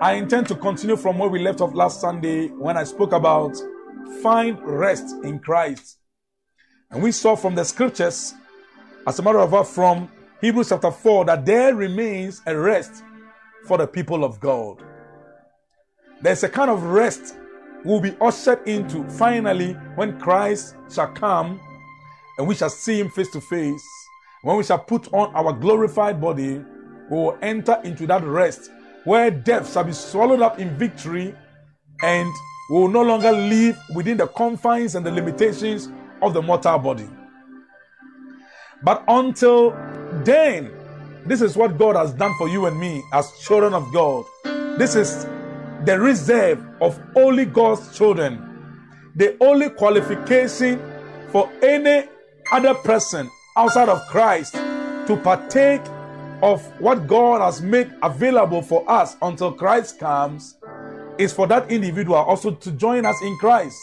I intend to continue from where we left off last Sunday when I spoke about find rest in Christ. And we saw from the scriptures, as a matter of fact, from Hebrews chapter 4, that there remains a rest for the people of God. There's a kind of rest we'll be ushered into finally when Christ shall come and we shall see him face to face. When we shall put on our glorified body, we will enter into that rest where death shall be swallowed up in victory and we will no longer live within the confines and the limitations of the mortal body. But until then, this is what God has done for you and me as children of God. This is the reserve of only God's children. The only qualification for any other person outside of Christ to partake of what God has made available for us until Christ comes is for that individual also to join us in Christ.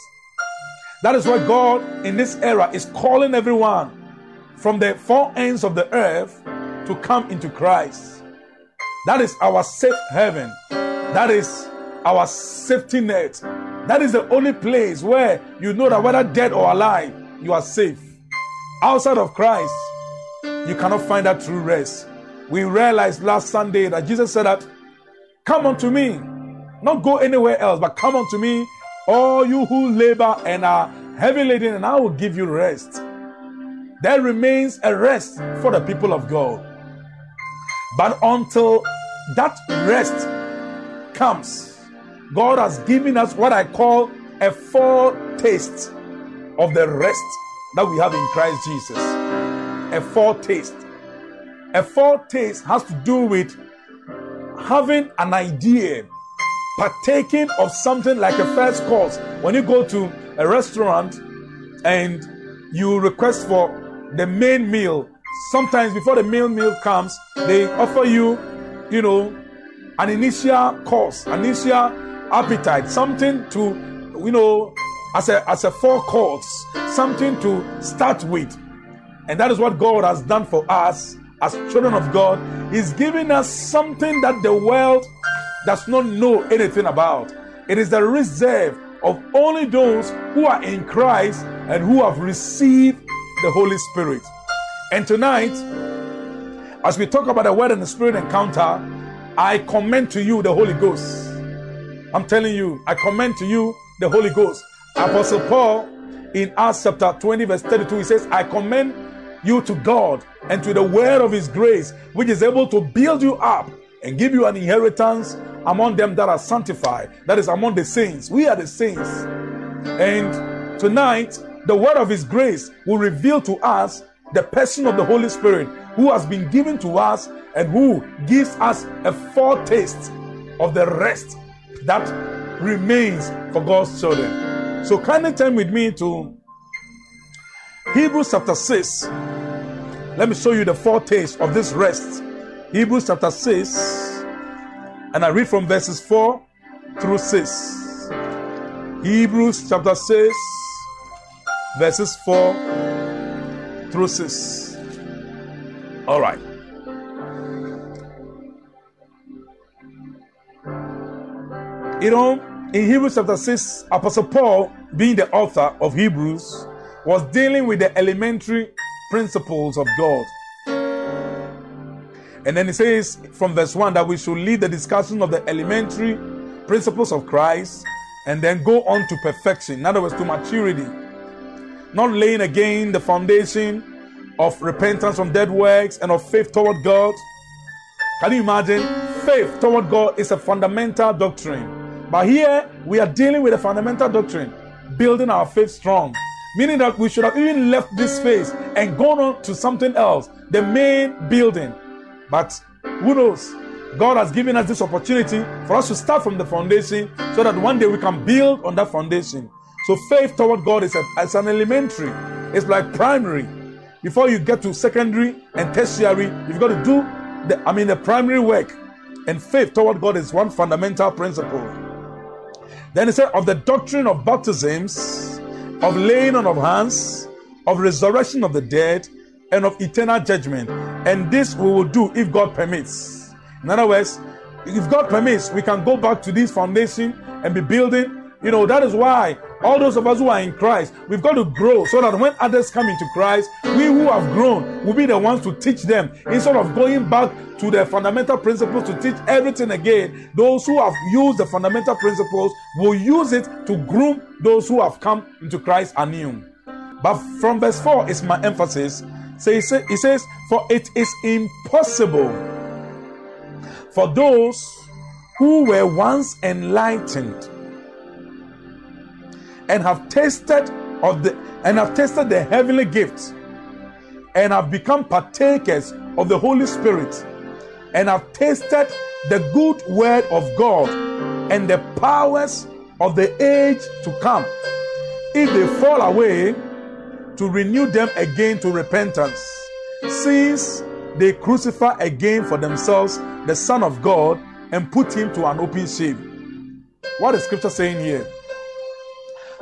That is why God in this era is calling everyone from the four ends of the earth to come into Christ. That is our safe haven. That is our safety net. That is the only place where you know that whether dead or alive, you are safe. Outside of Christ, you cannot find that true rest. We realized last Sunday that Jesus said that, Come unto me, not go anywhere else, but come unto me, all you who labor and are heavy laden, and I will give you rest. There remains a rest for the people of God. But until that rest comes, God has given us what I call a foretaste of the rest that we have in Christ Jesus. A foretaste. A foretaste has to do with having an idea, partaking of something like a first course. When you go to a restaurant and you request for the main meal, sometimes before the main meal comes, they offer you, you know, an initial course, an initial appetite, something to, you know, as a as a four something to start with. And that is what God has done for us as children of God. He's giving us something that the world does not know anything about. It is the reserve of only those who are in Christ and who have received the Holy Spirit. And tonight, as we talk about the Word and the Spirit encounter, I commend to you the Holy Ghost. I'm telling you, I commend to you the Holy Ghost. Apostle Paul in Acts chapter 20, verse 32, he says, I commend you to God and to the word of his grace, which is able to build you up and give you an inheritance among them that are sanctified. That is among the saints. We are the saints. And tonight, the word of his grace will reveal to us the person of the Holy Spirit who has been given to us and who gives us a foretaste of the rest that remains for God's children. So, kindly turn with me to Hebrews chapter 6. Let me show you the foretaste of this rest. Hebrews chapter 6, and I read from verses 4 through 6. Hebrews chapter 6, verses 4 through 6. All right. You know, in Hebrews chapter 6, Apostle Paul, being the author of Hebrews, was dealing with the elementary principles of God. And then he says from verse 1 that we should lead the discussion of the elementary principles of Christ and then go on to perfection, in other words, to maturity. Not laying again the foundation of repentance from dead works and of faith toward God. Can you imagine? Faith toward God is a fundamental doctrine. But here we are dealing with a fundamental doctrine, building our faith strong. Meaning that we should have even left this mm. phase and gone on to something else, the main building. But who knows? God has given us this opportunity for us to start from the foundation so that one day we can build on that foundation. So faith toward God is, a, is an elementary. It's like primary. Before you get to secondary and tertiary, you've got to do the, I mean, the primary work. And faith toward God is one fundamental principle. Then he said, of the doctrine of baptisms, of laying on of hands, of resurrection of the dead, and of eternal judgment. And this we will do if God permits. In other words, if God permits, we can go back to this foundation and be building. You know, that is why all those of us who are in Christ, we've got to grow so that when others come into Christ, we who have grown will be the ones to teach them instead of going back to the fundamental principles to teach everything again. Those who have used the fundamental principles will use it to groom those who have come into Christ anew. But from verse 4 is my emphasis. So he, say, he says, For it is impossible for those who were once enlightened and have tasted of the and have tasted the heavenly gifts and have become partakers of the Holy Spirit and have tasted the good word of God and the powers of the age to come. If they fall away, to renew them again to repentance, since they crucify again for themselves the Son of God and put him to an open shame. What is Scripture saying here?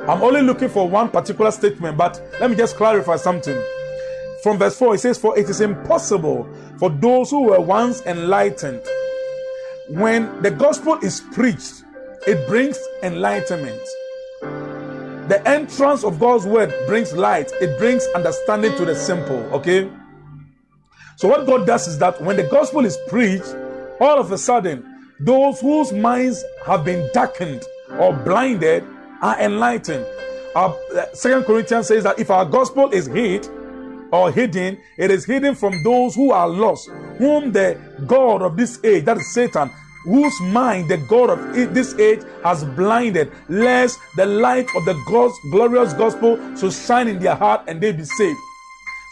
I'm only looking for one particular statement, but let me just clarify something. From verse 4, it says, For it is impossible for those who were once enlightened. When the gospel is preached, it brings enlightenment. The entrance of God's word brings light, it brings understanding to the simple, okay? So, what God does is that when the gospel is preached, all of a sudden, those whose minds have been darkened or blinded are enlightened. Uh, Second Corinthians says that if our gospel is hid or hidden, it is hidden from those who are lost, whom the God of this age, that is Satan, whose mind the God of this age has blinded, lest the light of the God's glorious gospel should shine in their heart and they be saved.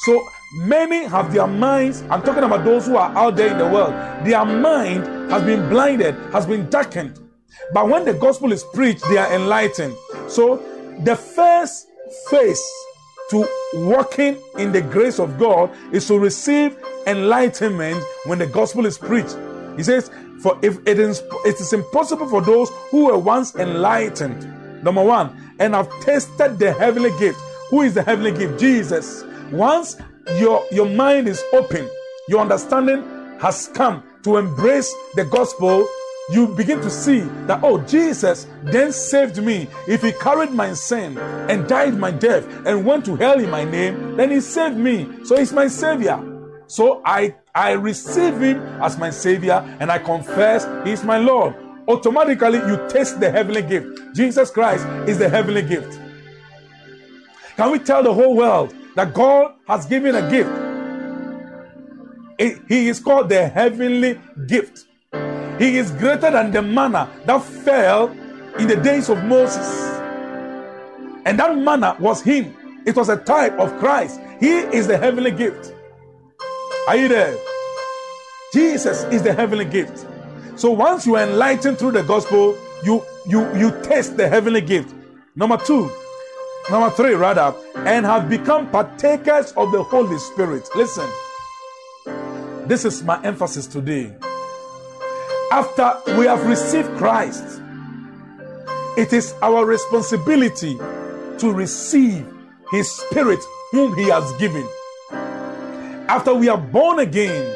So many have their minds, I'm talking about those who are out there in the world, their mind has been blinded, has been darkened. But when the gospel is preached, they are enlightened. So the first phase to walking in the grace of God is to receive enlightenment when the gospel is preached. He says, For if it is, it is impossible for those who were once enlightened, number one, and have tasted the heavenly gift. Who is the heavenly gift? Jesus. Once your, your mind is open, your understanding has come to embrace the gospel, you begin to see that, oh, Jesus then saved me. If he carried my sin and died my death and went to hell in my name, then he saved me. So he's my savior. So I, I receive him as my savior and I confess he's my Lord. Automatically, you taste the heavenly gift. Jesus Christ is the heavenly gift. Can we tell the whole world that God has given a gift? It, he is called the heavenly gift. He is greater than the manna that fell in the days of Moses. And that manna was Him, it was a type of Christ. He is the heavenly gift. Are you there? Jesus is the heavenly gift. So once you are enlightened through the gospel, you you you taste the heavenly gift. Number two, number three, rather, and have become partakers of the Holy Spirit. Listen, this is my emphasis today after we have received Christ, it is our responsibility to receive His Spirit, whom He has given. After we are born again,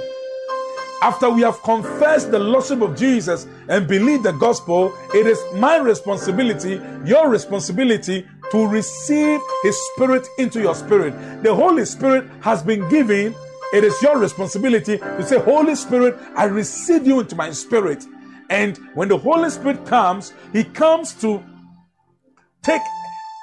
after we have confessed the Lordship of Jesus and believed the gospel, it is my responsibility, your responsibility, to receive His Spirit into your spirit. The Holy Spirit has been given it is your responsibility to say, Holy Spirit, I receive you into my spirit. And when the Holy Spirit comes, He comes to take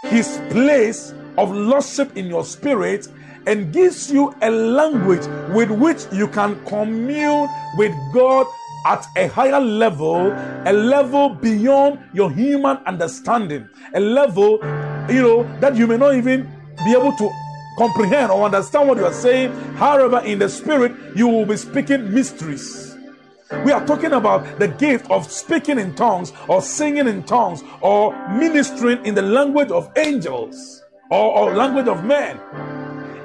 His place of lordship in your spirit and gives you a language with which you can commune with God at a higher level, a level beyond your human understanding, a level, you know, that you may not even be able to comprehend or understand what you are saying. However, in the spirit, you will be speaking mysteries. We are talking about the gift of speaking in tongues or singing in tongues or ministering in the language of angels or, or language of men.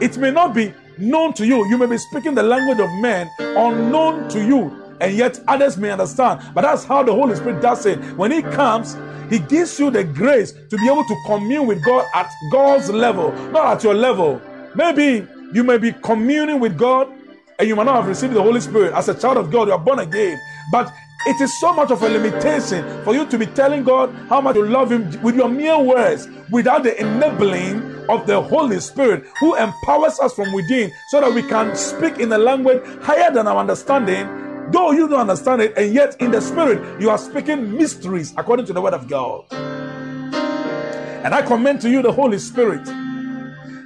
It may not be known to you. You may be speaking the language of men unknown to you and yet others may understand. But that's how the Holy Spirit does it. When He comes, He gives you the grace to be able to commune with God at God's level, not at your level. Maybe you may be communing with God and you might not have received the Holy Spirit. As a child of God, you are born again. But It is so much of a limitation for you to be telling God how much you love Him with your mere words without the enabling of the Holy Spirit who empowers us from within so that we can speak in a language higher than our understanding. Though you don't understand it, and yet in the Spirit you are speaking mysteries according to the Word of God. And I commend to you the Holy Spirit.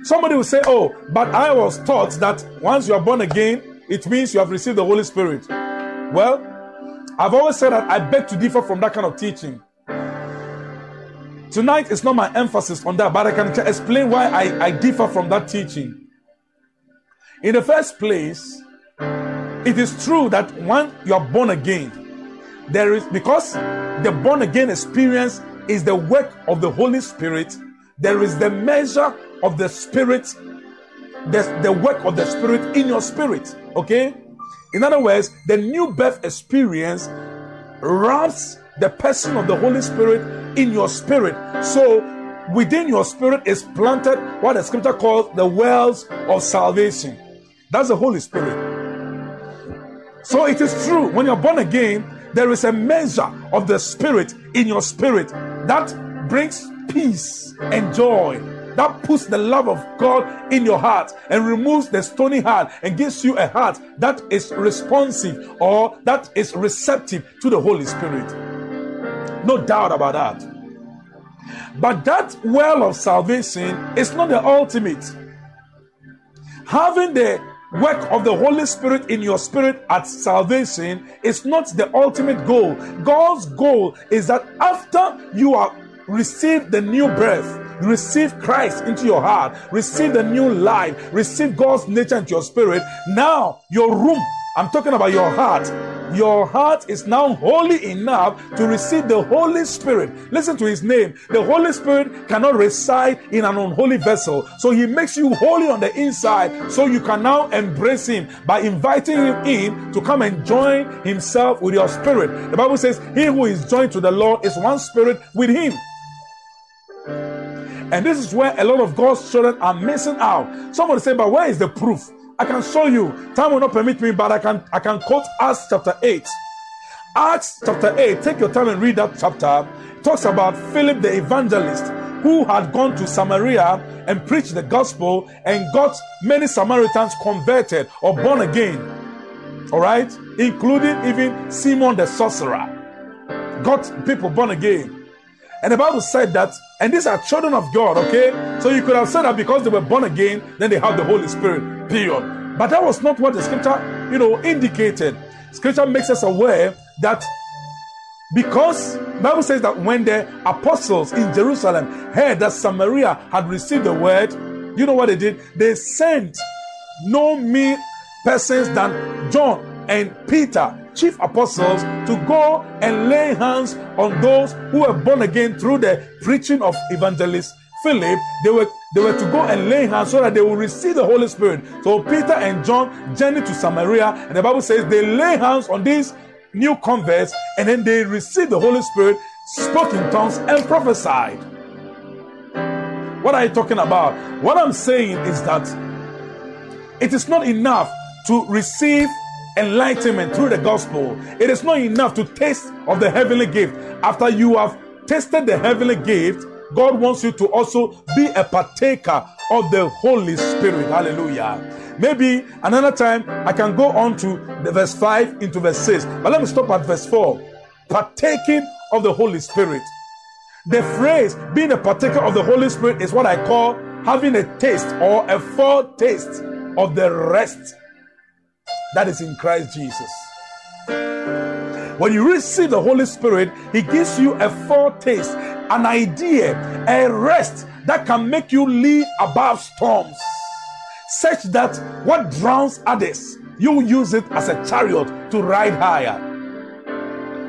Somebody will say, Oh, but I was taught that once you are born again, it means you have received the Holy Spirit. Well, I've always said that I beg to differ from that kind of teaching. Tonight is not my emphasis on that, but I can explain why I, I differ from that teaching. In the first place, it is true that when you are born again, there is because the born again experience is the work of the Holy Spirit, there is the measure of the Spirit, the, the work of the Spirit in your spirit. Okay? In other words, the new birth experience wraps the person of the Holy Spirit in your spirit. So within your spirit is planted what the scripture calls the wells of salvation. That's the Holy Spirit. So it is true, when you're born again, there is a measure of the Spirit in your spirit that brings peace and joy that puts the love of God in your heart and removes the stony heart and gives you a heart that is responsive or that is receptive to the Holy Spirit. No doubt about that. But that well of salvation is not the ultimate. Having the work of the Holy Spirit in your spirit at salvation is not the ultimate goal. God's goal is that after you are received the new birth, receive Christ into your heart, receive the new life, receive God's nature into your spirit. Now, your room, I'm talking about your heart. Your heart is now holy enough to receive the Holy Spirit. Listen to his name. The Holy Spirit cannot reside in an unholy vessel. So he makes you holy on the inside so you can now embrace him by inviting him in to come and join himself with your spirit. The Bible says, He who is joined to the Lord is one spirit with him. And this is where a lot of God's children are missing out. Somebody say, but where is the proof? I can show you. Time will not permit me, but I can I can quote Acts chapter 8. Acts chapter 8, take your time and read that chapter. It talks about Philip the evangelist who had gone to Samaria and preached the gospel and got many Samaritans converted or born again. All right, including even Simon the sorcerer. Got people born again. And the Bible said that, and these are children of God, okay? So you could have said that because they were born again, then they have the Holy Spirit, period. But that was not what the scripture, you know, indicated. Scripture makes us aware that because Bible says that when the apostles in Jerusalem heard that Samaria had received the word, you know what they did? They sent no mere persons than John and Peter chief apostles to go and lay hands on those who were born again through the preaching of evangelist Philip. They were they were to go and lay hands so that they will receive the Holy Spirit. So Peter and John journeyed to Samaria, and the Bible says they lay hands on these new converts, and then they received the Holy Spirit, spoke in tongues, and prophesied. What are you talking about? What I'm saying is that it is not enough to receive enlightenment through the gospel. It is not enough to taste of the heavenly gift. After you have tasted the heavenly gift, God wants you to also be a partaker of the Holy Spirit. Hallelujah. Maybe another time I can go on to the verse 5 into verse 6. But let me stop at verse 4. Partaking of the Holy Spirit. The phrase being a partaker of the Holy Spirit is what I call having a taste or a foretaste of the rest that is in Christ Jesus. When you receive the Holy Spirit, He gives you a foretaste, an idea, a rest that can make you live above storms, such that what drowns others, you use it as a chariot to ride higher.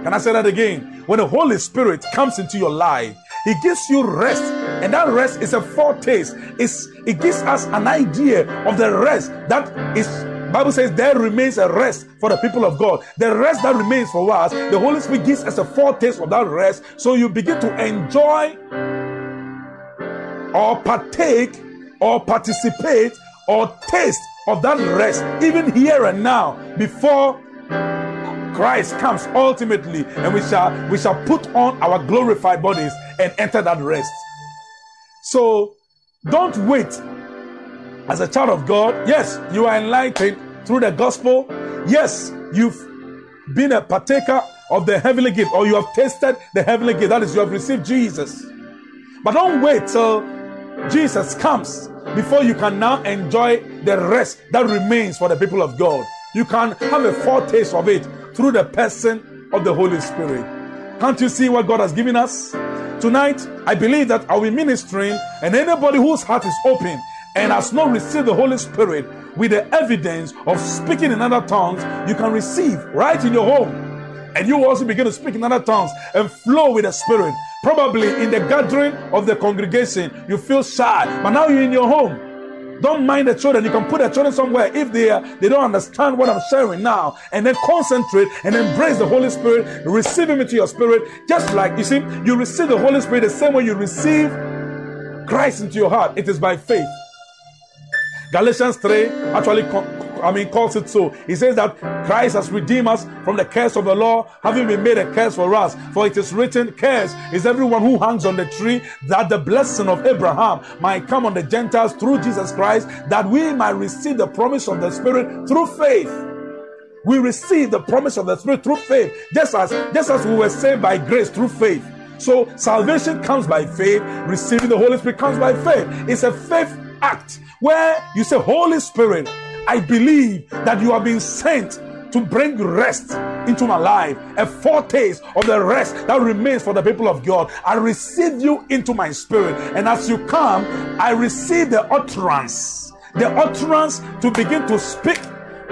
Can I say that again? When the Holy Spirit comes into your life, He gives you rest, and that rest is a foretaste. It's, it gives us an idea of the rest that is Bible says there remains a rest for the people of God. The rest that remains for us, the Holy Spirit gives us a foretaste of that rest. So you begin to enjoy or partake or participate or taste of that rest, even here and now, before Christ comes ultimately, and we shall we shall put on our glorified bodies and enter that rest. So don't wait. As a child of God, yes, you are enlightened through the gospel. Yes, you've been a partaker of the heavenly gift, or you have tasted the heavenly gift. That is, you have received Jesus. But don't wait till Jesus comes before you can now enjoy the rest that remains for the people of God. You can have a foretaste of it through the person of the Holy Spirit. Can't you see what God has given us? Tonight, I believe that I'll be ministering, and anybody whose heart is open and has not received the Holy Spirit with the evidence of speaking in other tongues, you can receive right in your home. And you also begin to speak in other tongues and flow with the Spirit. Probably in the gathering of the congregation, you feel shy, but now you're in your home. Don't mind the children. You can put the children somewhere if they are, they don't understand what I'm sharing now, and then concentrate and embrace the Holy Spirit, receive Him into your spirit. Just like you see, you receive the Holy Spirit the same way you receive Christ into your heart. It is by faith. Galatians 3 actually I mean, calls it so. He says that Christ has redeemed us from the curse of the law, having been made a curse for us. For it is written, Curse is everyone who hangs on the tree, that the blessing of Abraham might come on the Gentiles through Jesus Christ, that we might receive the promise of the Spirit through faith. We receive the promise of the Spirit through faith, just as just as we were saved by grace through faith. So salvation comes by faith, receiving the Holy Spirit comes by faith. It's a faith act where you say, Holy Spirit, I believe that you have been sent to bring rest into my life, a foretaste of the rest that remains for the people of God. I receive you into my spirit, and as you come, I receive the utterance, the utterance to begin to speak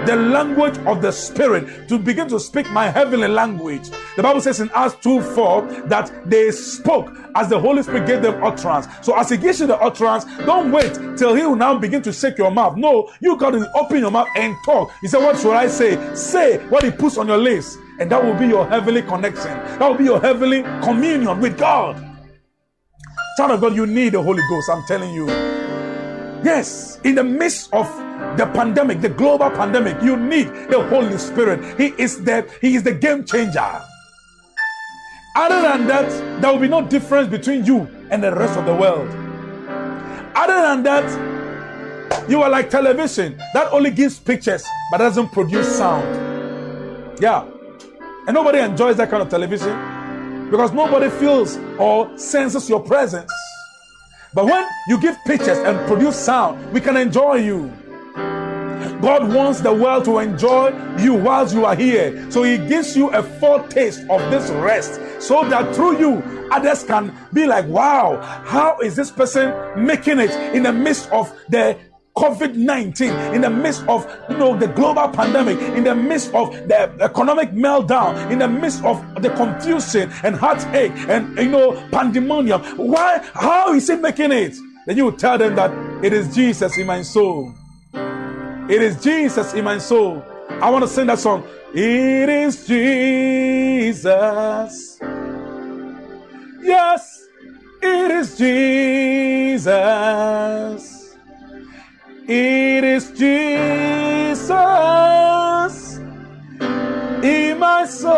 the language of the Spirit, to begin to speak my heavenly language. The Bible says in Acts 2 4 that they spoke as the Holy Spirit gave them utterance. So as He gives you the utterance, don't wait till He will now begin to shake your mouth. No, you got to open your mouth and talk. He said, What should I say? Say what He puts on your lips, and that will be your heavenly connection. That will be your heavenly communion with God. Child of God, you need the Holy Ghost. I'm telling you. Yes, in the midst of the pandemic, the global pandemic, you need the Holy Spirit. He is the He is the game changer. Other than that, there will be no difference between you and the rest of the world. Other than that, you are like television that only gives pictures but doesn't produce sound. Yeah. And nobody enjoys that kind of television because nobody feels or senses your presence. But when you give pictures and produce sound, we can enjoy you. God wants the world to enjoy you whilst you are here. So He gives you a foretaste of this rest so that through you, others can be like, wow, how is this person making it in the midst of the COVID 19, in the midst of you know the global pandemic, in the midst of the economic meltdown, in the midst of the confusion and heartache and you know pandemonium. Why? How is he making it? Then you tell them that it is Jesus in my soul. It is Jesus in my soul. I want to sing that song. It is Jesus. Yes, it is Jesus. It is Jesus in my soul.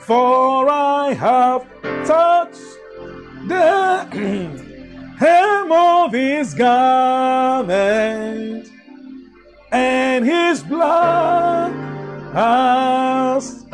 For I have touched the hem of his garment, and his blood has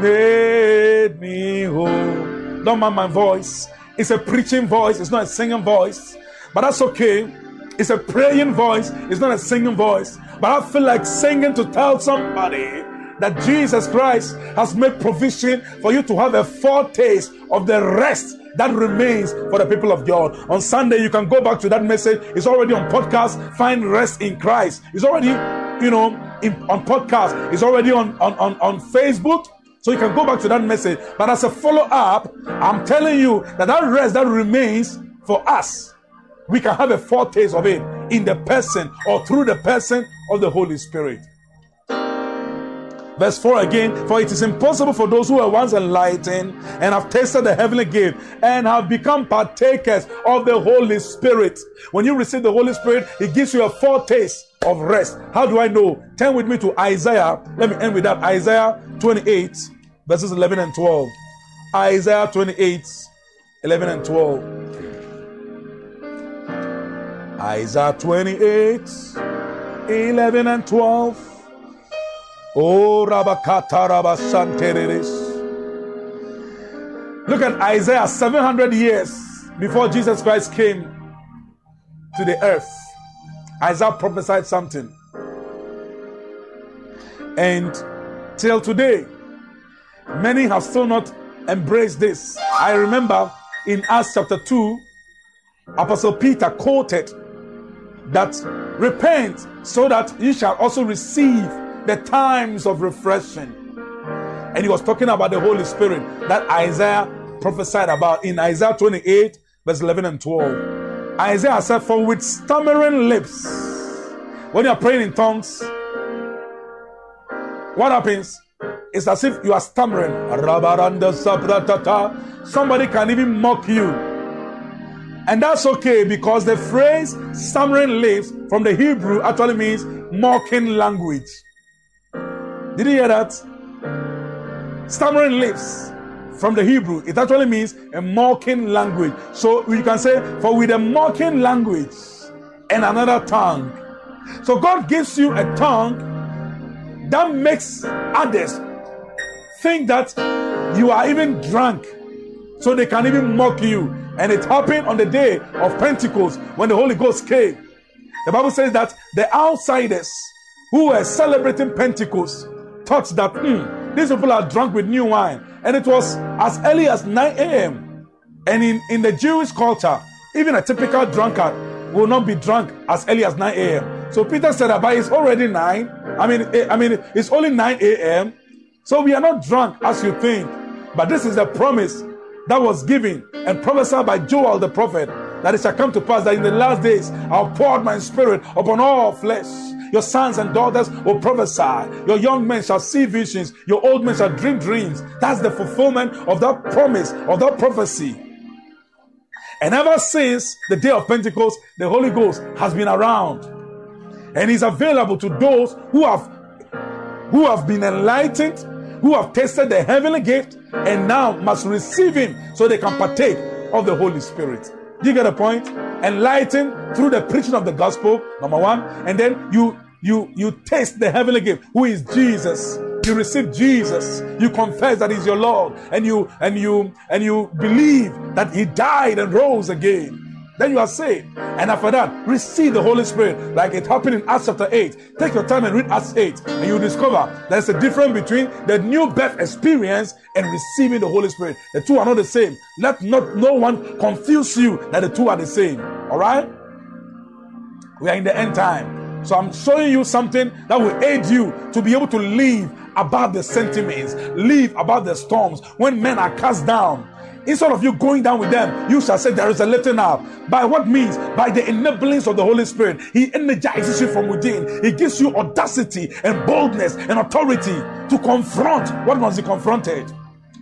made me whole. Don't mind my voice. It's a preaching voice, it's not a singing voice, but that's okay. It's a praying voice, it's not a singing voice. But I feel like singing to tell somebody that Jesus Christ has made provision for you to have a foretaste of the rest that remains for the people of God. On Sunday, you can go back to that message. It's already on podcast. Find rest in Christ. It's already, you know, in, on podcast. It's already on, on, on, on Facebook. So you can go back to that message. But as a follow up, I'm telling you that that rest that remains for us, we can have a foretaste of it in the person or through the person of the Holy Spirit. Verse 4 again, for it is impossible for those who were once enlightened and have tasted the heavenly gift and have become partakers of the Holy Spirit. When you receive the Holy Spirit, it gives you a foretaste of rest. How do I know? Turn with me to Isaiah. Let me end with that. Isaiah 28, verses 11 and 12. Isaiah 28, 11 and 12. Isaiah 28, 11 and 12. Oh, Rabakata Rabasanteres. Look at Isaiah 700 years before Jesus Christ came to the earth. Isaiah prophesied something. And till today, many have still not embraced this. I remember in Acts chapter 2, Apostle Peter quoted that repent so that you shall also receive the times of refreshing. And he was talking about the Holy Spirit that Isaiah prophesied about in Isaiah 28, verse 11 and 12. Isaiah said, For with stammering lips, when you are praying in tongues, what happens? It's as if you are stammering. Somebody can even mock you. And that's okay because the phrase stammering lips from the Hebrew actually means mocking language. Did you hear that? Stammering lips from the Hebrew, it actually means a mocking language. So you can say, for with a mocking language and another tongue. So God gives you a tongue that makes others think that you are even drunk. So they can even mock you. And it happened on the day of Pentecost when the Holy Ghost came. The Bible says that the outsiders who were celebrating Pentecost thought that, hmm, these people are drunk with new wine. And it was as early as 9 a.m. And in, in the Jewish culture, even a typical drunkard will not be drunk as early as 9 a.m. So Peter said, but it's already 9. I mean, eh, I mean, it's only 9 a.m. So we are not drunk as you think. But this is a promise that was given and prophesied by Joel the prophet that it shall come to pass that in the last days I'll pour out my spirit upon all flesh your sons and daughters will prophesy. Your young men shall see visions. Your old men shall dream dreams. That's the fulfillment of that promise, of that prophecy. And ever since the day of Pentecost, the Holy Ghost has been around. And is available to those who have who have been enlightened, who have tasted the heavenly gift, and now must receive him so they can partake of the Holy Spirit. Do you get a point? Enlightened through the preaching of the gospel, number one, and then you you you taste the heavenly gift, who is Jesus. You receive Jesus. You confess that He's your Lord, and you and you and you believe that He died and rose again. Then you are saved. And after that, receive the Holy Spirit, like it happened in Acts chapter 8. Take your time and read Acts 8, and you discover there's a difference between the new birth experience and receiving the Holy Spirit. The two are not the same. Let not no one confuse you that the two are the same. All right? We are in the end time. So I'm showing you something that will aid you to be able to live above the sentiments, live above the storms. When men are cast down, Instead of you going down with them, you shall say there is a lifting up. By what means? By the enablings of the Holy Spirit. He energizes you from within. He gives you audacity and boldness and authority to confront what must be confronted.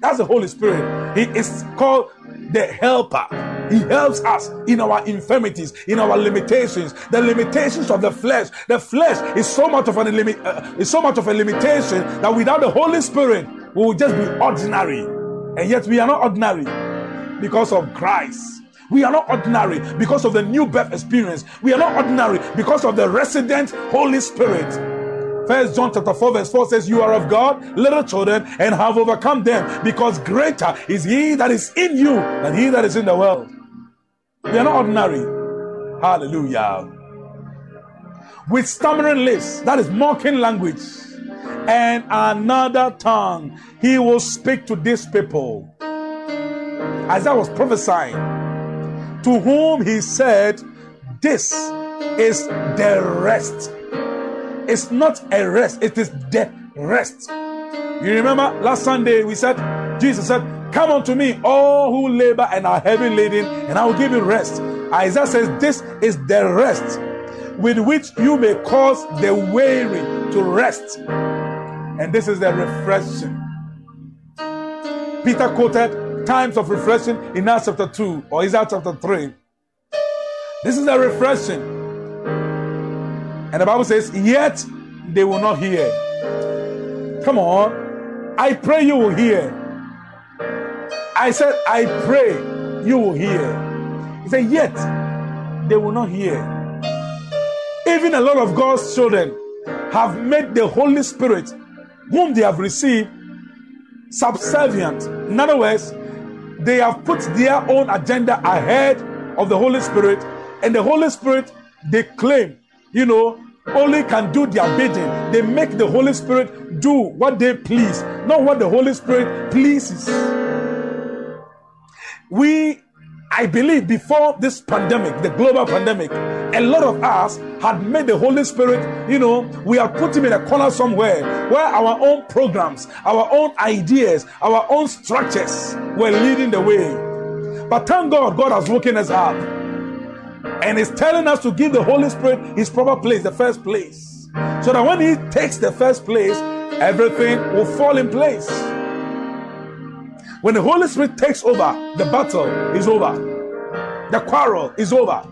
That's the Holy Spirit. He is called the helper. He helps us in our infirmities, in our limitations, the limitations of the flesh. The flesh is so much of limit, uh, is so much of a limitation that without the Holy Spirit, we will just be ordinary. And yet we are not ordinary because of Christ. We are not ordinary because of the new birth experience. We are not ordinary because of the resident Holy Spirit. First John chapter 4, verse 4 says, You are of God, little children, and have overcome them, because greater is he that is in you than he that is in the world. We are not ordinary. Hallelujah. With stammering lips, that is mocking language and another tongue he will speak to these people. As I was prophesying, to whom he said, This is the rest. It's not a rest, it is the rest. You remember last Sunday we said, Jesus said, Come unto me, all who labor and are heavy laden, and I will give you rest. Isaiah says, This is the rest with which you may cause the weary to rest. And this is the refreshing. Peter quoted times of refreshing in Acts chapter 2 or Isaiah chapter 3. This is the refreshing. And the Bible says, Yet they will not hear. Come on. I pray you will hear. I said, I pray you will hear. He said, Yet they will not hear. Even a lot of God's children have made the Holy Spirit, whom they have received, subservient. In other words, they have put their own agenda ahead of the Holy Spirit, and the Holy Spirit, they claim, you know, only can do their bidding. They make the Holy Spirit do what they please, not what the Holy Spirit pleases. We I believe before this pandemic, the global pandemic, a lot of us had made the Holy Spirit, you know, we have put him in a corner somewhere where our own programs, our own ideas, our own structures were leading the way. But thank God, God has woken us up and is telling us to give the Holy Spirit his proper place, the first place. So that when he takes the first place, everything will fall in place. When the Holy Spirit takes over, the battle is over. The quarrel is over.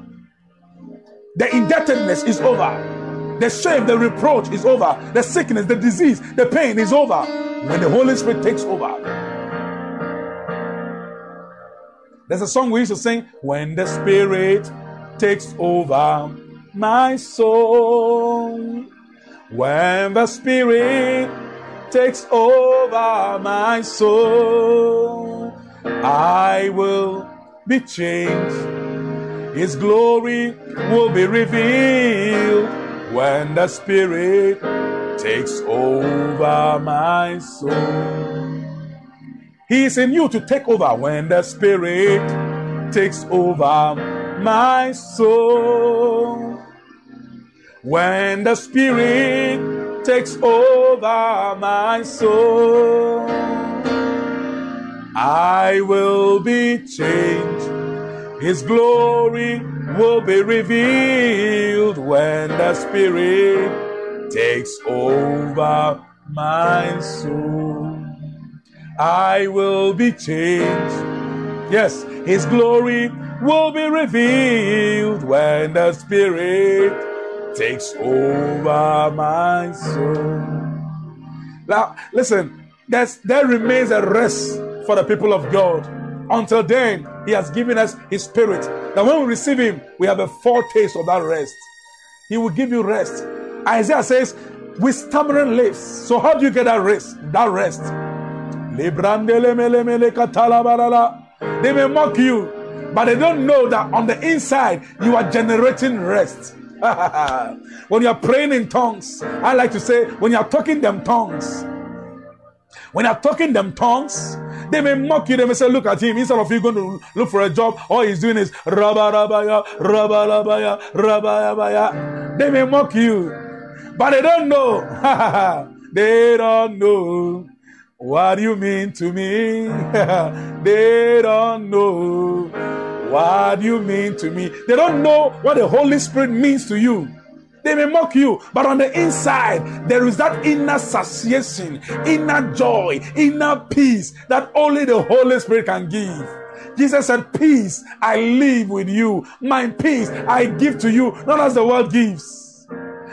The indebtedness is over. The shame, the reproach is over. The sickness, the disease, the pain is over. When the Holy Spirit takes over. There's a song we used to sing when the Spirit takes over my soul. When the Spirit takes over my soul. I will be changed. His glory will be revealed when the Spirit takes over my soul. He is in you to take over when the Spirit takes over my soul. When the Spirit takes over my soul. I will be changed. His glory will be revealed when the Spirit takes over my soul. I will be changed. Yes, His glory will be revealed when the Spirit takes over my soul. Now, listen, there's, there remains a rest for the people of God. Until then, He has given us His Spirit. That when we receive Him, we have a foretaste of that rest. He will give you rest. Isaiah says, with stammering lips. So, how do you get that rest? That rest. They may mock you, but they don't know that on the inside you are generating rest. when you are praying in tongues, I like to say, when you are talking them tongues, when you are talking them tongues, they may mock you. They may say, Look at him. Instead of you going to look for a job, all he's doing is rabba rabaya, rabba rabaya, rabba rabaya. They may mock you, but they don't know. they don't know what you mean to me. they don't know what you mean to me? They don't know what the Holy Spirit means to you. They may mock you, but on the inside, there is that inner satiation, inner joy, inner peace that only the Holy Spirit can give. Jesus said, Peace I leave with you, my peace I give to you, not as the world gives.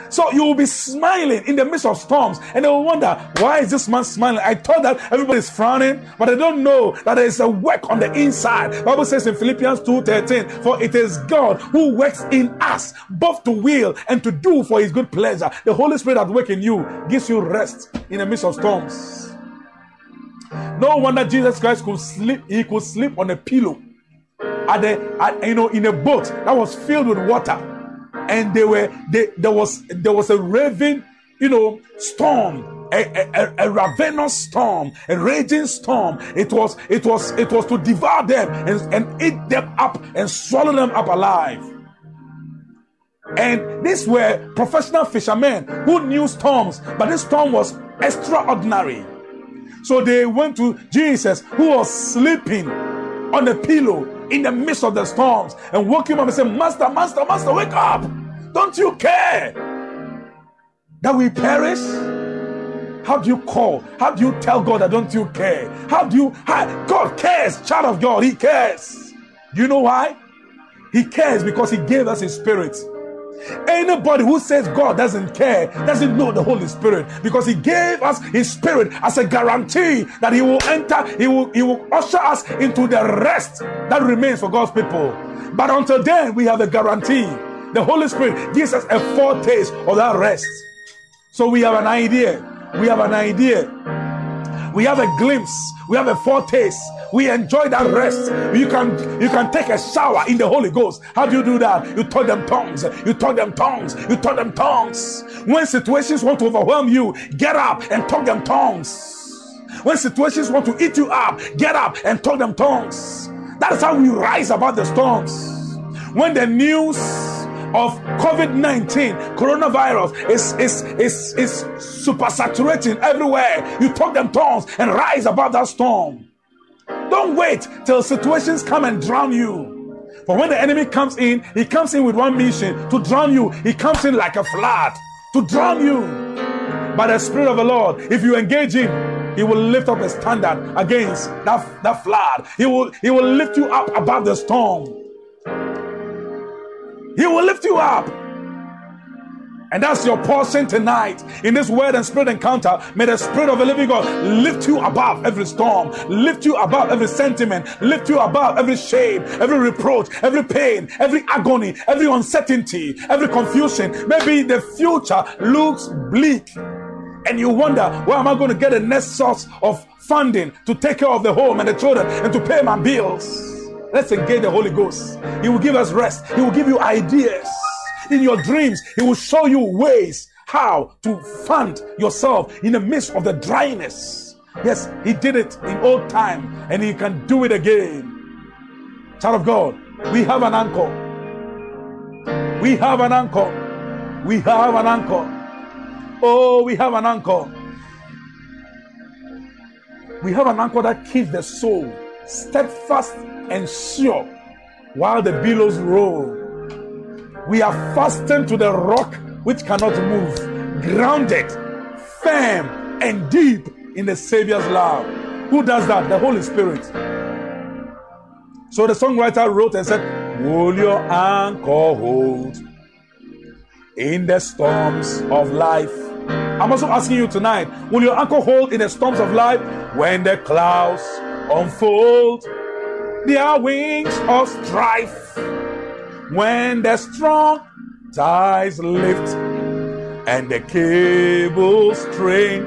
So you will be smiling in the midst of storms, and they will wonder, why is this man smiling? I thought that everybody is frowning, but they don't know that there is a work on the inside. Bible says in Philippians 2:13, for it is God who works in us both to will and to do for his good pleasure. The Holy Spirit that works in you gives you rest in the midst of storms. No wonder Jesus Christ could sleep, he could sleep on a pillow at the at, you know in a boat that was filled with water and they were they, there was there was a raving you know storm a, a, a, ravenous storm a raging storm. It was it was it was to devour them and, and eat them up and swallow them up alive. And these were professional fishermen who knew storms but this storm was extraordinary. So they went to jesus who was sleeping on a pillow in the midst of the storms and woke him up and said, Master, Master, Master, wake up! Don't you care that we perish? How do you call? How do you tell God that don't you care? How do you, how, God cares, child of God, He cares. You know why? He cares because He gave us His Spirit. Anybody who says God doesn't care doesn't know the Holy Spirit because He gave us His Spirit as a guarantee that He will enter, He will, He will usher us into the rest that remains for God's people. But until then, we have a guarantee. The Holy Spirit gives us a foretaste of that rest. So we have an idea. We have an idea. We have a glimpse. We have a foretaste we enjoy that rest. You can you can take a shower in the Holy Ghost. How do you do that? You talk them tongues. You talk them tongues. You talk them tongues. When situations want to overwhelm you, get up and talk them tongues. When situations want to eat you up, get up and talk them tongues. That's how we rise above the storms. When the news of COVID 19, coronavirus, is, is, is, is super saturating everywhere, you talk them tongues and rise above that storm. Don't wait till situations come and drown you. For when the enemy comes in, he comes in with one mission to drown you. He comes in like a flood to drown you. By the Spirit of the Lord, if you engage him, he will lift up a standard against that, that flood. He will, he will lift you up above the storm. He will lift you up. And that's your portion tonight in this word and spirit encounter. May the spirit of the living God lift you above every storm, lift you above every sentiment, lift you above every shame, every reproach, every pain, every agony, every uncertainty, every confusion. Maybe the future looks bleak and you wonder, where am I going to get the next source of funding to take care of the home and the children and to pay my bills? Let's engage the Holy Ghost. He will give us rest. He will give you ideas. In your dreams, He will show you ways how to fund yourself in the midst of the dryness. Yes, He did it in old time and He can do it again. Child of God, we have an anchor. We have an anchor. We have an anchor. Oh, we have an anchor. We have an anchor that keeps the soul steadfast and sure while the billows roll. We are fastened to the rock which cannot move, grounded, firm, and deep in the Savior's love. Who does that? The Holy Spirit. So the songwriter wrote and said, Will your anchor hold in the storms of life? I'm also asking you tonight, will your anchor hold in the storms of life when the clouds unfold their wings of strife? when the strong ties lift and the cable strain,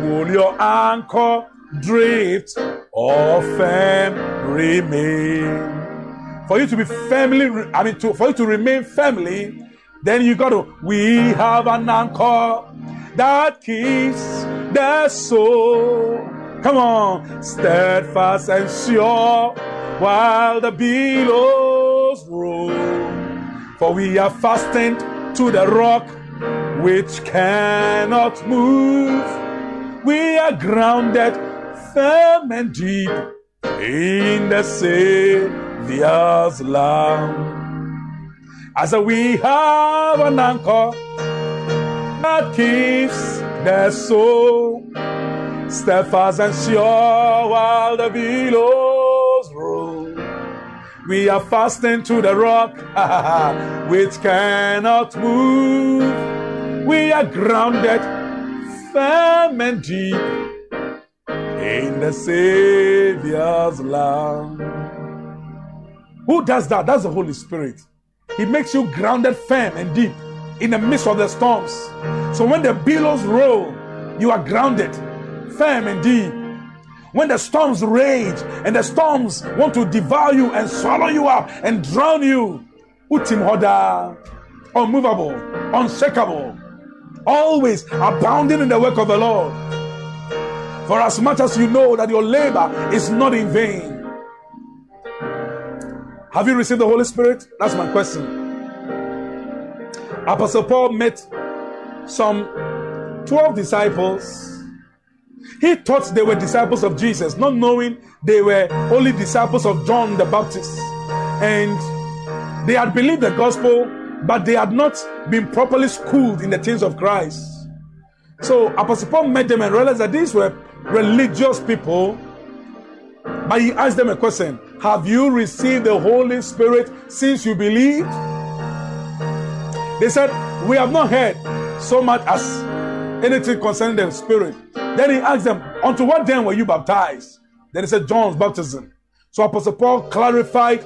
will your anchor drift or firm remain? For you to be firmly, I mean, to, for you to remain firmly, then you got to, we have an anchor that keeps the soul. Come on, steadfast and sure while the billows roll. For we are fastened to the rock which cannot move. We are grounded firm and deep in the Savior's love. As we have an anchor that keeps the soul steadfast and sure while the billows roll. we are fastened to the rock which cannot move. We are grounded firm and deep in the Savior's love. Who does that? That's the Holy Spirit. He makes you grounded firm and deep in the midst of the storms. So when the billows roll, you are grounded firm and deep when the storms rage and the storms want to devour you and swallow you up and drown you, utim hoda, unmovable, unshakable, always abounding in the work of the Lord. For as much as you know that your labor is not in vain. Have you received the Holy Spirit? That's my question. Apostle Paul met some 12 disciples he thought they were disciples of Jesus, not knowing they were only disciples of John the Baptist. And they had believed the gospel, but they had not been properly schooled in the things of Christ. So Apostle Paul met them and realized that these were religious people. But he asked them a question Have you received the Holy Spirit since you believed? They said, We have not heard so much as anything concerning the Spirit. Then he asked them, Unto what then were you baptized? Then he said, John's baptism. So Apostle Paul clarified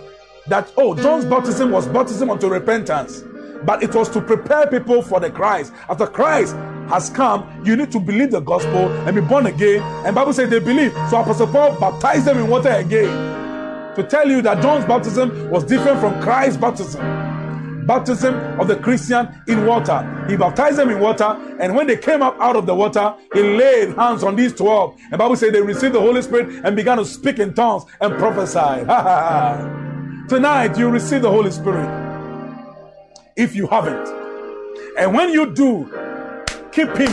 that, oh, John's baptism was baptism unto repentance, but it was to prepare people for the Christ. After Christ has come, you need to believe the gospel and be born again. And Bible says they believe. So Apostle Paul baptized them in water again to tell you that John's baptism was different from Christ's baptism baptism of the Christian in water. He baptized them in water, and when they came up out of the water, he laid hands on these 12. And Bible says they received the Holy Spirit and began to speak in tongues and prophesy. Tonight, you receive the Holy Spirit. If you haven't. And when you do, keep him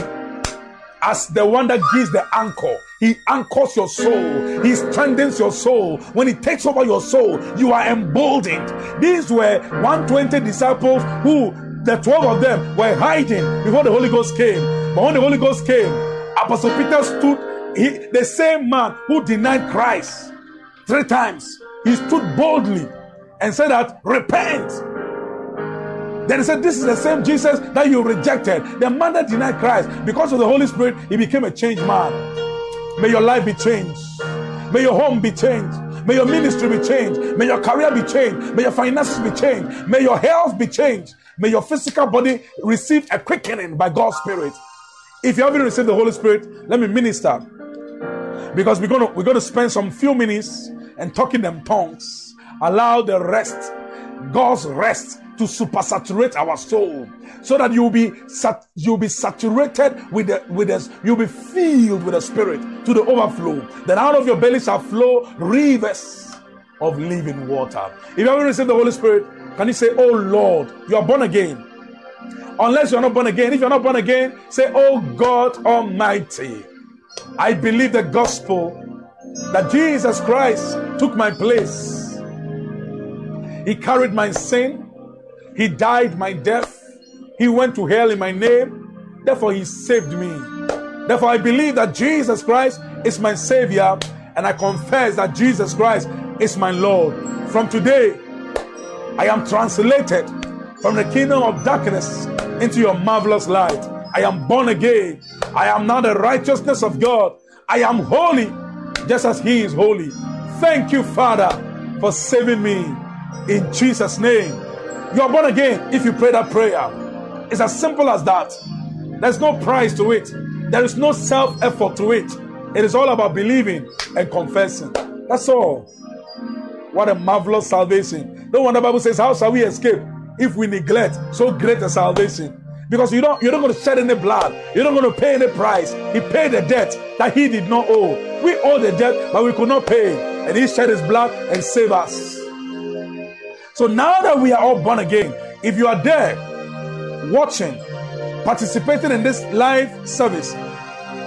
as the one that gives the anchor. He anchors your soul. He strengthens your soul. When he takes over your soul, you are emboldened. These were 120 disciples who the 12 of them were hiding before the Holy Ghost came. But when the Holy Ghost came, Apostle Peter stood, he, the same man who denied Christ three times, he stood boldly and said that, repent then he said, This is the same Jesus that you rejected. The man that denied Christ, because of the Holy Spirit, he became a changed man. May your life be changed. May your home be changed. May your ministry be changed. May your career be changed. May your finances be changed. May your health be changed. May your physical body receive a quickening by God's Spirit. If you haven't received the Holy Spirit, let me minister. Because we're gonna we're gonna spend some few minutes and talking them tongues. Allow the rest, God's rest, to supersaturate our soul so that you'll be sat, you'll be saturated with the with this you'll be filled with the spirit to the overflow. Then out of your belly shall flow rivers of living water. If you haven't received the holy spirit can you say oh lord you are born again unless you're not born again. If you're not born again say oh god almighty i believe the gospel that jesus christ took my place. He carried my sin he died my death. He went to hell in my name. Therefore, He saved me. Therefore, I believe that Jesus Christ is my Savior, and I confess that Jesus Christ is my Lord. From today, I am translated from the kingdom of darkness into your marvelous light. I am born again. I am now the righteousness of God. I am holy, just as He is holy. Thank you, Father, for saving me. In Jesus' name. You are born again if you pray that prayer. It's as simple as that. There's no price to it, there is no self effort to it. It is all about believing and confessing. That's all. What a marvelous salvation. No wonder the Bible says, How shall we escape if we neglect so great a salvation? Because you don't, you're not going to shed any blood. You're not going to pay any price. He paid the debt that he did not owe. We owe the debt, but we could not pay. And he shed his blood and saved us. So now that we are all born again, if you are there watching, participating in this live service,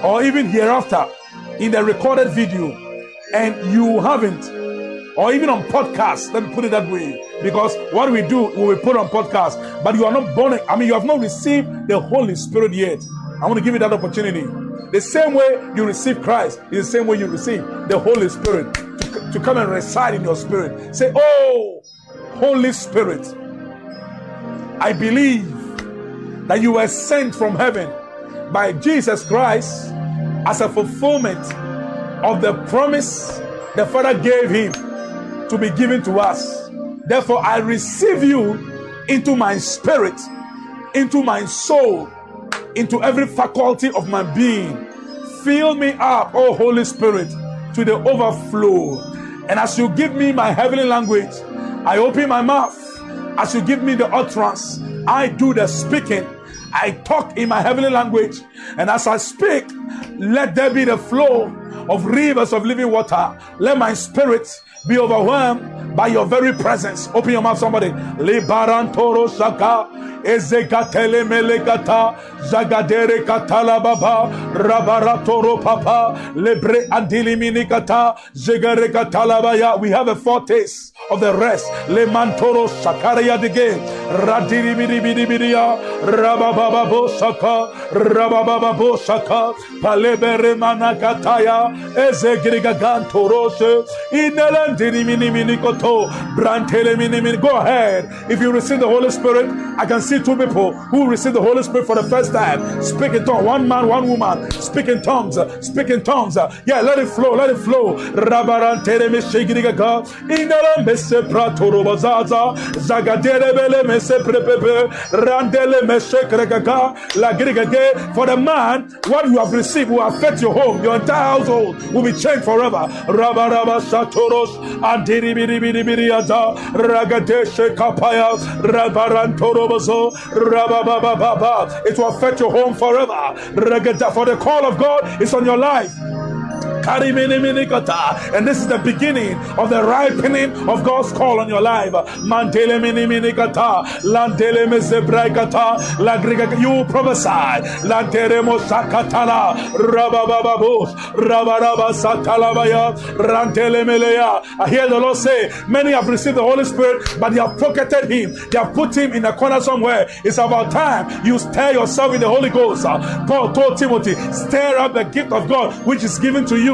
or even hereafter in the recorded video, and you haven't, or even on podcast, let me put it that way, because what we do, we put on podcast, but you are not born, I mean, you have not received the Holy Spirit yet. I want to give you that opportunity. The same way you receive Christ is the same way you receive the Holy Spirit to, to come and reside in your spirit. Say, Oh, Holy Spirit, I believe that you were sent from heaven by Jesus Christ as a fulfillment of the promise the Father gave him to be given to us. Therefore, I receive you into my spirit, into my soul, into every faculty of my being. Fill me up, oh Holy Spirit, to the overflow. And as you give me my heavenly language, I open my mouth. As you give me the utterance, I do the speaking. I talk in my heavenly language. And as I speak, let there be the flow of rivers of living water. Let my spirit be overwhelmed by your very presence. Open your mouth, somebody. Ezekatele melekata. Zagadere katala baba. Rabaratoro papa. Lebre andili minikata. Zegare katala baya. We have a foretaste of the rest. Le mantoro shakaria de Radiri bidi bidi bidia. Rabababa bo shaka. Rabababa bo shaka. Palebere manakataya. Ezegriga gantorose. Inelandiri mini mini Manto, Brantele Minimin. Go ahead. If you receive the Holy Spirit, I can see two people who receive the Holy Spirit for the first time. Speak in tongues. One man, one woman. Speak in tongues. Speak in tongues. Yeah, let it flow. Let it flow. Zagadere Bele Messe Prepepe. Randele. La. For the man, what you have received will affect your home. Your entire household will be changed forever. Rabaraba. Rabarantorobazo. Rabababa. It will affect your home forever. For the call of God is on your life. And this is the beginning of the ripening of God's call on your life. You prophesy. I hear the Lord say, many have received the Holy Spirit, but they have pocketed him. They have put him in a corner somewhere. It's about time you stir yourself in the Holy Ghost. Paul told Timothy, stir up the gift of God which is given to you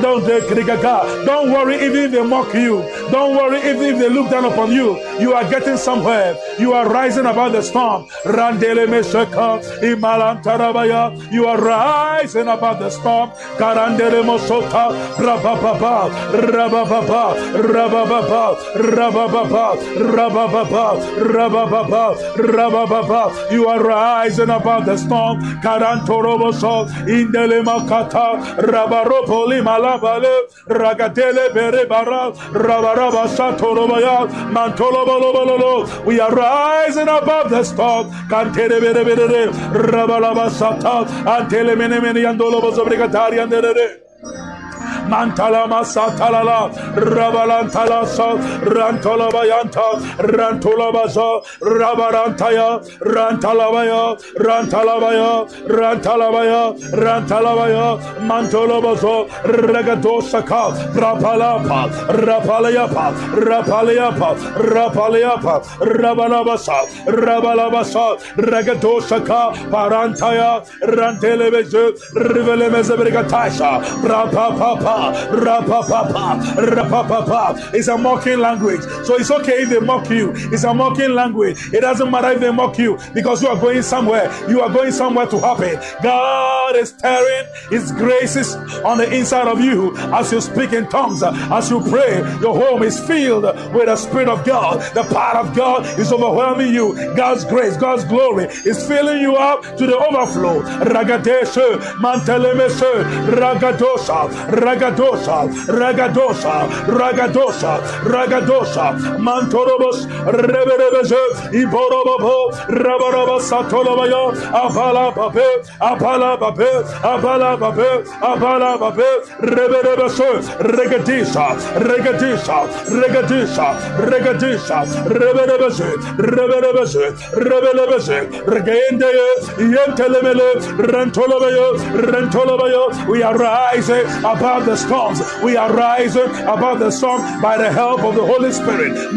Don't Don't worry even if they mock you. Don't worry even if they look down upon you. You are getting somewhere. You are rising above the storm. Randele Mesheka Imalantarabaya. You are rising above the storm. Karandele Mosota Rabababa Rabababa Rabababa Rabababa Rabababa Rabababa Rabababa. You are rising above the storm. Karantoroboso Indele Makata Malabale, Ragatele Rabaraba We are rising above the storm. Cantere Bere Rabalaba Sata, Antele Menemeni Andolo Zobrigatari and mantalama satalala rabalantala so rantolaba yanta rantolaba so rabarantaya rantalabaya rantalabaya rantalabaya rantalabaya mantolaba so regadosaka rapalapa rapalayapa rapalayapa rapalayapa rabalabasa rabalabasa regadosaka parantaya rantelebezö rivelemeze brigataşa rapapapa It's a mocking language. So it's okay if they mock you. It's a mocking language. It doesn't matter if they mock you because you are going somewhere. You are going somewhere to happen. God is tearing His graces on the inside of you as you speak in tongues, as you pray. Your home is filled with the Spirit of God. The power of God is overwhelming you. God's grace, God's glory is filling you up to the overflow. Ragadosha, Ragadosha, Ragadosha, Ragadosha, Mantorobos, Reberebeze, Iborobo, Rabaraba Satolabaya, Abala Babe, Abala Babe, Abala Babe, Abala Babe, Reberebese, Regadisha, Regadisha, Regadisha, Regadisha, Reberebeze, Reberebeze, Reberebeze, Regende, Yentelemele, Rentolabaya, Rentolabaya, we rising above the storms. We are rising above the storm by the help of the Holy Spirit.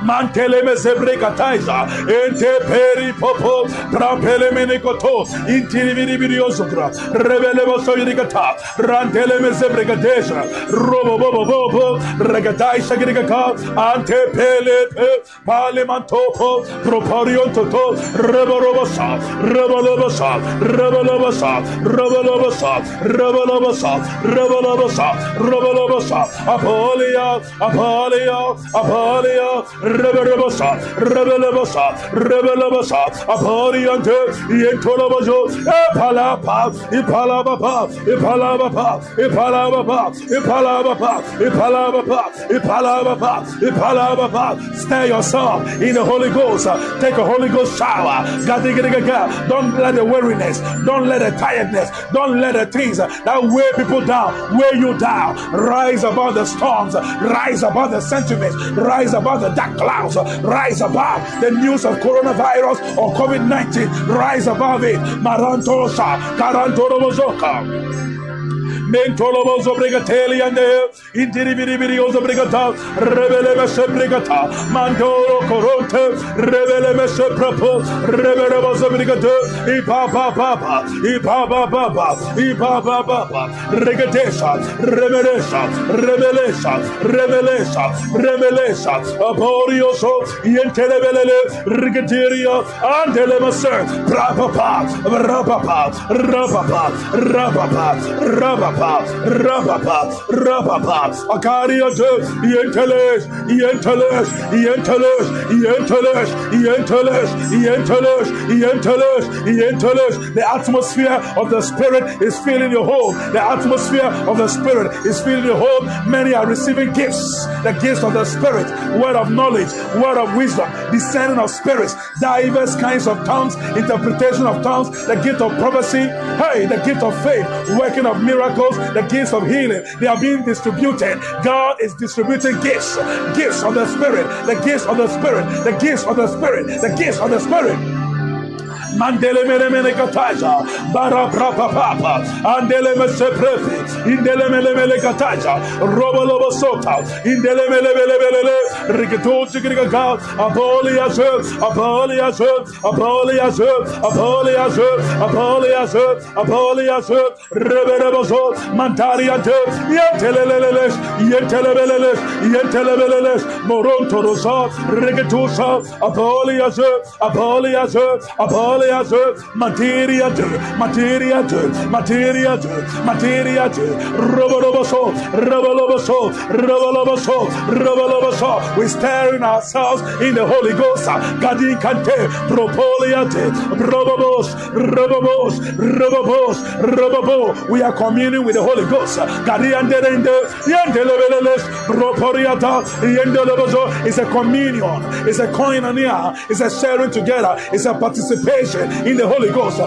Maraikapa, mantele mezebre kataiza. Ente peri popo. Prampele menikoto intiri viri viri osokra revele boso yirikata rantele mezebre katesha robo bobo bobo regataisha girikaka ante pele pe. Pale mantopo proporion toto reborobosa rebolobosa rebolobosa rebolobosa rebolobosa rebolobosa rebolobosa apolia. Apolia. Apolia rebelebosa, rebelebosa, rebelebosa, aporiante, yentolobozo, epalapa, ipalabapa, ipalabapa, ipalabapa, ipalabapa, ipalabapa, ipalabapa, ipalabapa. Stir yourself in the Holy Ghost. Take a Holy Ghost shower. Don't let the weariness, don't let the tiredness, don't let the things that weigh people down, weigh you down. Rise above the storms, rise above the sentiments, rise above the dark clouds, rise above the news of coronavirus or COVID 19, rise above it. Marantosa, Karantoromozoka mentolobozo brigateli and indiribiribiri ozo brigata rebele meshe brigata mandolo korote. rebele meshe propo rebele bozo brigate ipa pa pa pa ipa pa pa pa ipa pa pa pa regatesha revelesha revelesha revelesha revelesha aporioso yentelebelele rigateria antelemasa brapa pa brapa pa rapa pa rapa pa rapa pa Rapapa, Rapapa, Rapapa, Akariate, Yenteles, Yenteles, Yenteles, Yenteles, Yenteles, Yenteles. The atmosphere of the Spirit is filling your home. The atmosphere of the Spirit is filling your home. Many are receiving gifts, the gifts of the Spirit, word of knowledge, word of wisdom, discerning of spirits, diverse kinds of tongues, interpretation of tongues, the gift of prophecy, hey, the gift of faith, working of miracles the gifts of healing, they are being distributed. God is distributing gifts, gifts of the Spirit, the gifts of the Spirit, the gifts of the Spirit, the gifts of the Spirit. Mandele mele mele kataja. Bara prapa papa. Andele me seprefi. Indele mele mele kataja. Robo lobo sota. Indele mele mele mele le. Riketo chikriga ka. Apoli ashe. Apoli ashe. Apoli ashe. Apoli ashe. Apoli ashe. Apoli ashe. Rebe rebo so. Mantari ante. Yenteleleleles. Yentelebeleles. Yentelebeleles. Moron torosa. Riketusa. Apoli ashe. Apoli ashe. Apoli Materiate, materiate, materiate, materiate, materiate, Roboloboso, Roboloboso, Roboloboso, Roboloboso. We staring ourselves in the Holy Ghost. Gadi Kante, Propoliate, Robobos, Robobos, Robobos, Robobo. We are communing with the Holy Ghost. Gadi Anderende, Yandelebeles, Proporiata, Yandeleboso. It's a communion, it's a koinonia, it's a sharing together, it's a participation in the Holy Ghost.